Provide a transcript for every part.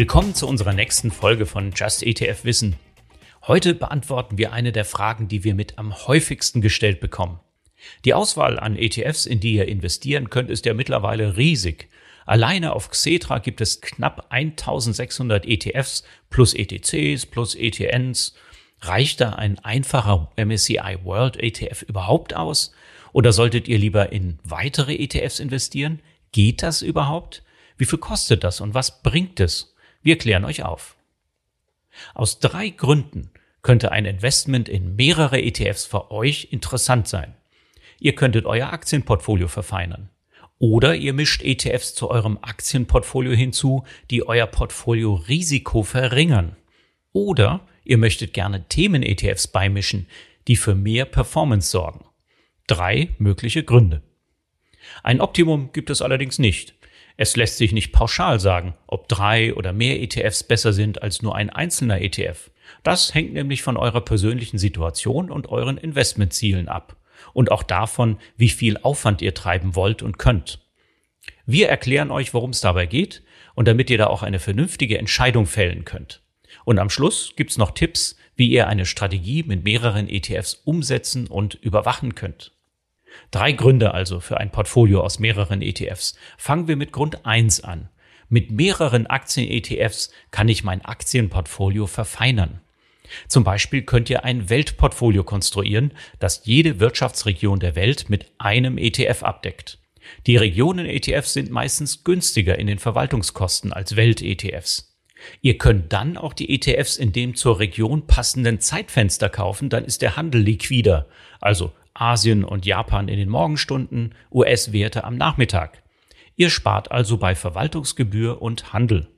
Willkommen zu unserer nächsten Folge von Just ETF Wissen. Heute beantworten wir eine der Fragen, die wir mit am häufigsten gestellt bekommen. Die Auswahl an ETFs, in die ihr investieren könnt, ist ja mittlerweile riesig. Alleine auf Xetra gibt es knapp 1600 ETFs plus ETCs plus ETNs. Reicht da ein einfacher MSCI World ETF überhaupt aus? Oder solltet ihr lieber in weitere ETFs investieren? Geht das überhaupt? Wie viel kostet das und was bringt es? Wir klären euch auf. Aus drei Gründen könnte ein Investment in mehrere ETFs für euch interessant sein. Ihr könntet euer Aktienportfolio verfeinern. Oder ihr mischt ETFs zu eurem Aktienportfolio hinzu, die euer Portfolio-Risiko verringern. Oder ihr möchtet gerne Themen-ETFs beimischen, die für mehr Performance sorgen. Drei mögliche Gründe. Ein Optimum gibt es allerdings nicht. Es lässt sich nicht pauschal sagen, ob drei oder mehr ETFs besser sind als nur ein einzelner ETF. Das hängt nämlich von eurer persönlichen Situation und euren Investmentzielen ab und auch davon, wie viel Aufwand ihr treiben wollt und könnt. Wir erklären euch, worum es dabei geht und damit ihr da auch eine vernünftige Entscheidung fällen könnt. Und am Schluss gibt's noch Tipps, wie ihr eine Strategie mit mehreren ETFs umsetzen und überwachen könnt. Drei Gründe also für ein Portfolio aus mehreren ETFs. Fangen wir mit Grund eins an. Mit mehreren Aktien-ETFs kann ich mein Aktienportfolio verfeinern. Zum Beispiel könnt ihr ein Weltportfolio konstruieren, das jede Wirtschaftsregion der Welt mit einem ETF abdeckt. Die Regionen-ETFs sind meistens günstiger in den Verwaltungskosten als Welt-ETFs. Ihr könnt dann auch die ETFs in dem zur Region passenden Zeitfenster kaufen, dann ist der Handel liquider. Also Asien und Japan in den Morgenstunden, US-Werte am Nachmittag. Ihr spart also bei Verwaltungsgebühr und Handel.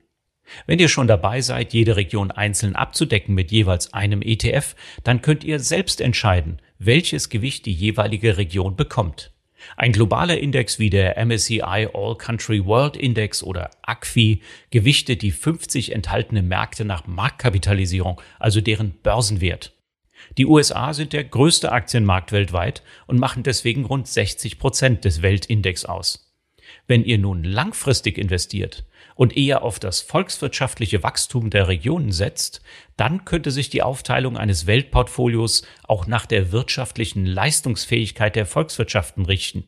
Wenn ihr schon dabei seid, jede Region einzeln abzudecken mit jeweils einem ETF, dann könnt ihr selbst entscheiden, welches Gewicht die jeweilige Region bekommt. Ein globaler Index wie der MSCI All Country World Index oder ACFI gewichtet die 50 enthaltenen Märkte nach Marktkapitalisierung, also deren Börsenwert. Die USA sind der größte Aktienmarkt weltweit und machen deswegen rund 60 Prozent des Weltindex aus. Wenn ihr nun langfristig investiert und eher auf das volkswirtschaftliche Wachstum der Regionen setzt, dann könnte sich die Aufteilung eines Weltportfolios auch nach der wirtschaftlichen Leistungsfähigkeit der Volkswirtschaften richten.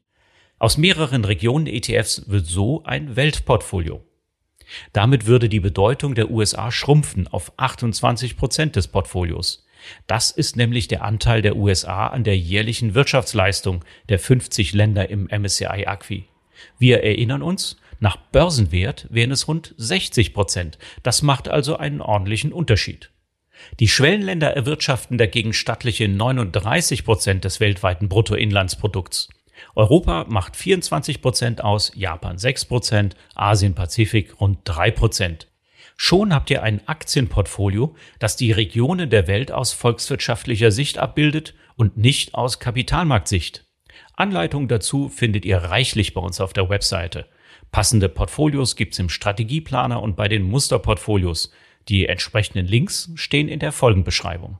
Aus mehreren Regionen ETFs wird so ein Weltportfolio. Damit würde die Bedeutung der USA schrumpfen auf 28 Prozent des Portfolios. Das ist nämlich der Anteil der USA an der jährlichen Wirtschaftsleistung der 50 Länder im MSCI Acqui. Wir erinnern uns, nach Börsenwert wären es rund 60 Prozent. Das macht also einen ordentlichen Unterschied. Die Schwellenländer erwirtschaften dagegen stattliche 39 Prozent des weltweiten Bruttoinlandsprodukts. Europa macht 24 Prozent aus, Japan 6 Prozent, Asien-Pazifik rund 3 Prozent. Schon habt ihr ein Aktienportfolio, das die Regionen der Welt aus volkswirtschaftlicher Sicht abbildet und nicht aus Kapitalmarktsicht. Anleitungen dazu findet ihr reichlich bei uns auf der Webseite. Passende Portfolios gibt's im Strategieplaner und bei den Musterportfolios. Die entsprechenden Links stehen in der Folgenbeschreibung.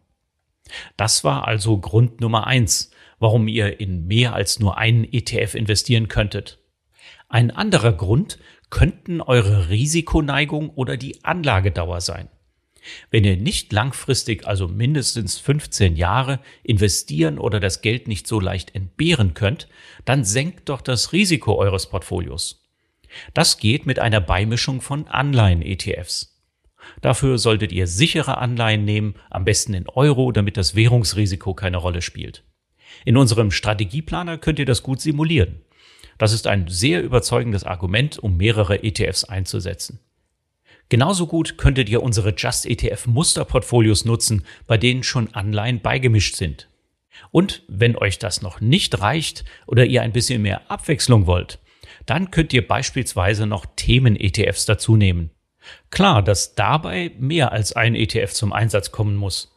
Das war also Grund Nummer eins, warum ihr in mehr als nur einen ETF investieren könntet. Ein anderer Grund könnten eure Risikoneigung oder die Anlagedauer sein. Wenn ihr nicht langfristig, also mindestens 15 Jahre, investieren oder das Geld nicht so leicht entbehren könnt, dann senkt doch das Risiko eures Portfolios. Das geht mit einer Beimischung von Anleihen-ETFs. Dafür solltet ihr sichere Anleihen nehmen, am besten in Euro, damit das Währungsrisiko keine Rolle spielt. In unserem Strategieplaner könnt ihr das gut simulieren. Das ist ein sehr überzeugendes Argument, um mehrere ETFs einzusetzen. Genauso gut könntet ihr unsere Just ETF Musterportfolios nutzen, bei denen schon Anleihen beigemischt sind. Und wenn euch das noch nicht reicht oder ihr ein bisschen mehr Abwechslung wollt, dann könnt ihr beispielsweise noch Themen-ETFs dazu nehmen. Klar, dass dabei mehr als ein ETF zum Einsatz kommen muss.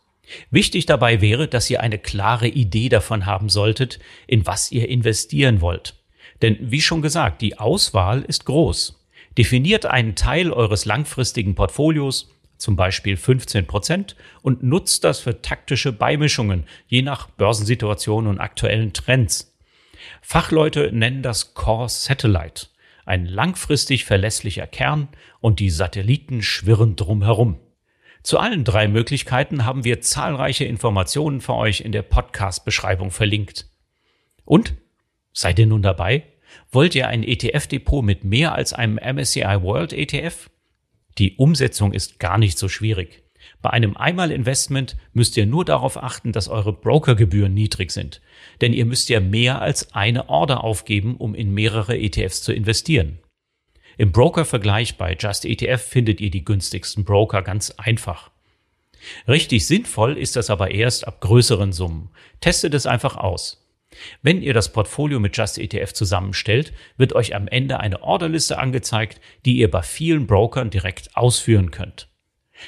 Wichtig dabei wäre, dass ihr eine klare Idee davon haben solltet, in was ihr investieren wollt. Denn wie schon gesagt, die Auswahl ist groß. Definiert einen Teil eures langfristigen Portfolios, zum Beispiel 15 Prozent, und nutzt das für taktische Beimischungen, je nach Börsensituation und aktuellen Trends. Fachleute nennen das Core Satellite, ein langfristig verlässlicher Kern und die Satelliten schwirren drumherum. Zu allen drei Möglichkeiten haben wir zahlreiche Informationen für euch in der Podcast-Beschreibung verlinkt. Und? Seid ihr nun dabei? Wollt ihr ein ETF-Depot mit mehr als einem MSCI World ETF? Die Umsetzung ist gar nicht so schwierig. Bei einem Einmal-Investment müsst ihr nur darauf achten, dass eure Brokergebühren niedrig sind. Denn ihr müsst ja mehr als eine Order aufgeben, um in mehrere ETFs zu investieren. Im Broker-Vergleich bei Just ETF findet ihr die günstigsten Broker ganz einfach. Richtig sinnvoll ist das aber erst ab größeren Summen. Testet es einfach aus. Wenn ihr das Portfolio mit Just ETF zusammenstellt, wird euch am Ende eine Orderliste angezeigt, die ihr bei vielen Brokern direkt ausführen könnt.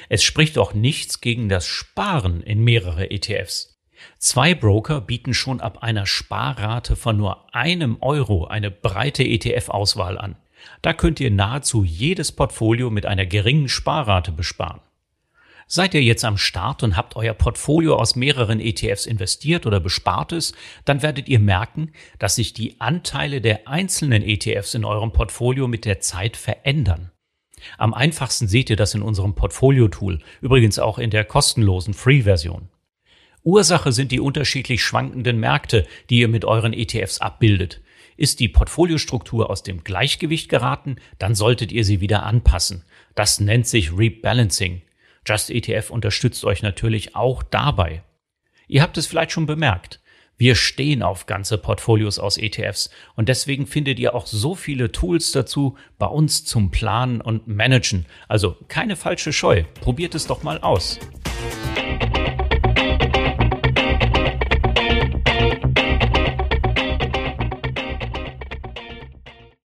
Es spricht auch nichts gegen das Sparen in mehrere ETFs. Zwei Broker bieten schon ab einer Sparrate von nur einem Euro eine breite ETF-Auswahl an. Da könnt ihr nahezu jedes Portfolio mit einer geringen Sparrate besparen. Seid ihr jetzt am Start und habt euer Portfolio aus mehreren ETFs investiert oder bespart es, dann werdet ihr merken, dass sich die Anteile der einzelnen ETFs in eurem Portfolio mit der Zeit verändern. Am einfachsten seht ihr das in unserem Portfolio-Tool, übrigens auch in der kostenlosen Free-Version. Ursache sind die unterschiedlich schwankenden Märkte, die ihr mit euren ETFs abbildet. Ist die Portfoliostruktur aus dem Gleichgewicht geraten, dann solltet ihr sie wieder anpassen. Das nennt sich Rebalancing. Just ETF unterstützt euch natürlich auch dabei. Ihr habt es vielleicht schon bemerkt. Wir stehen auf ganze Portfolios aus ETFs und deswegen findet ihr auch so viele Tools dazu bei uns zum Planen und Managen. Also keine falsche Scheu. Probiert es doch mal aus.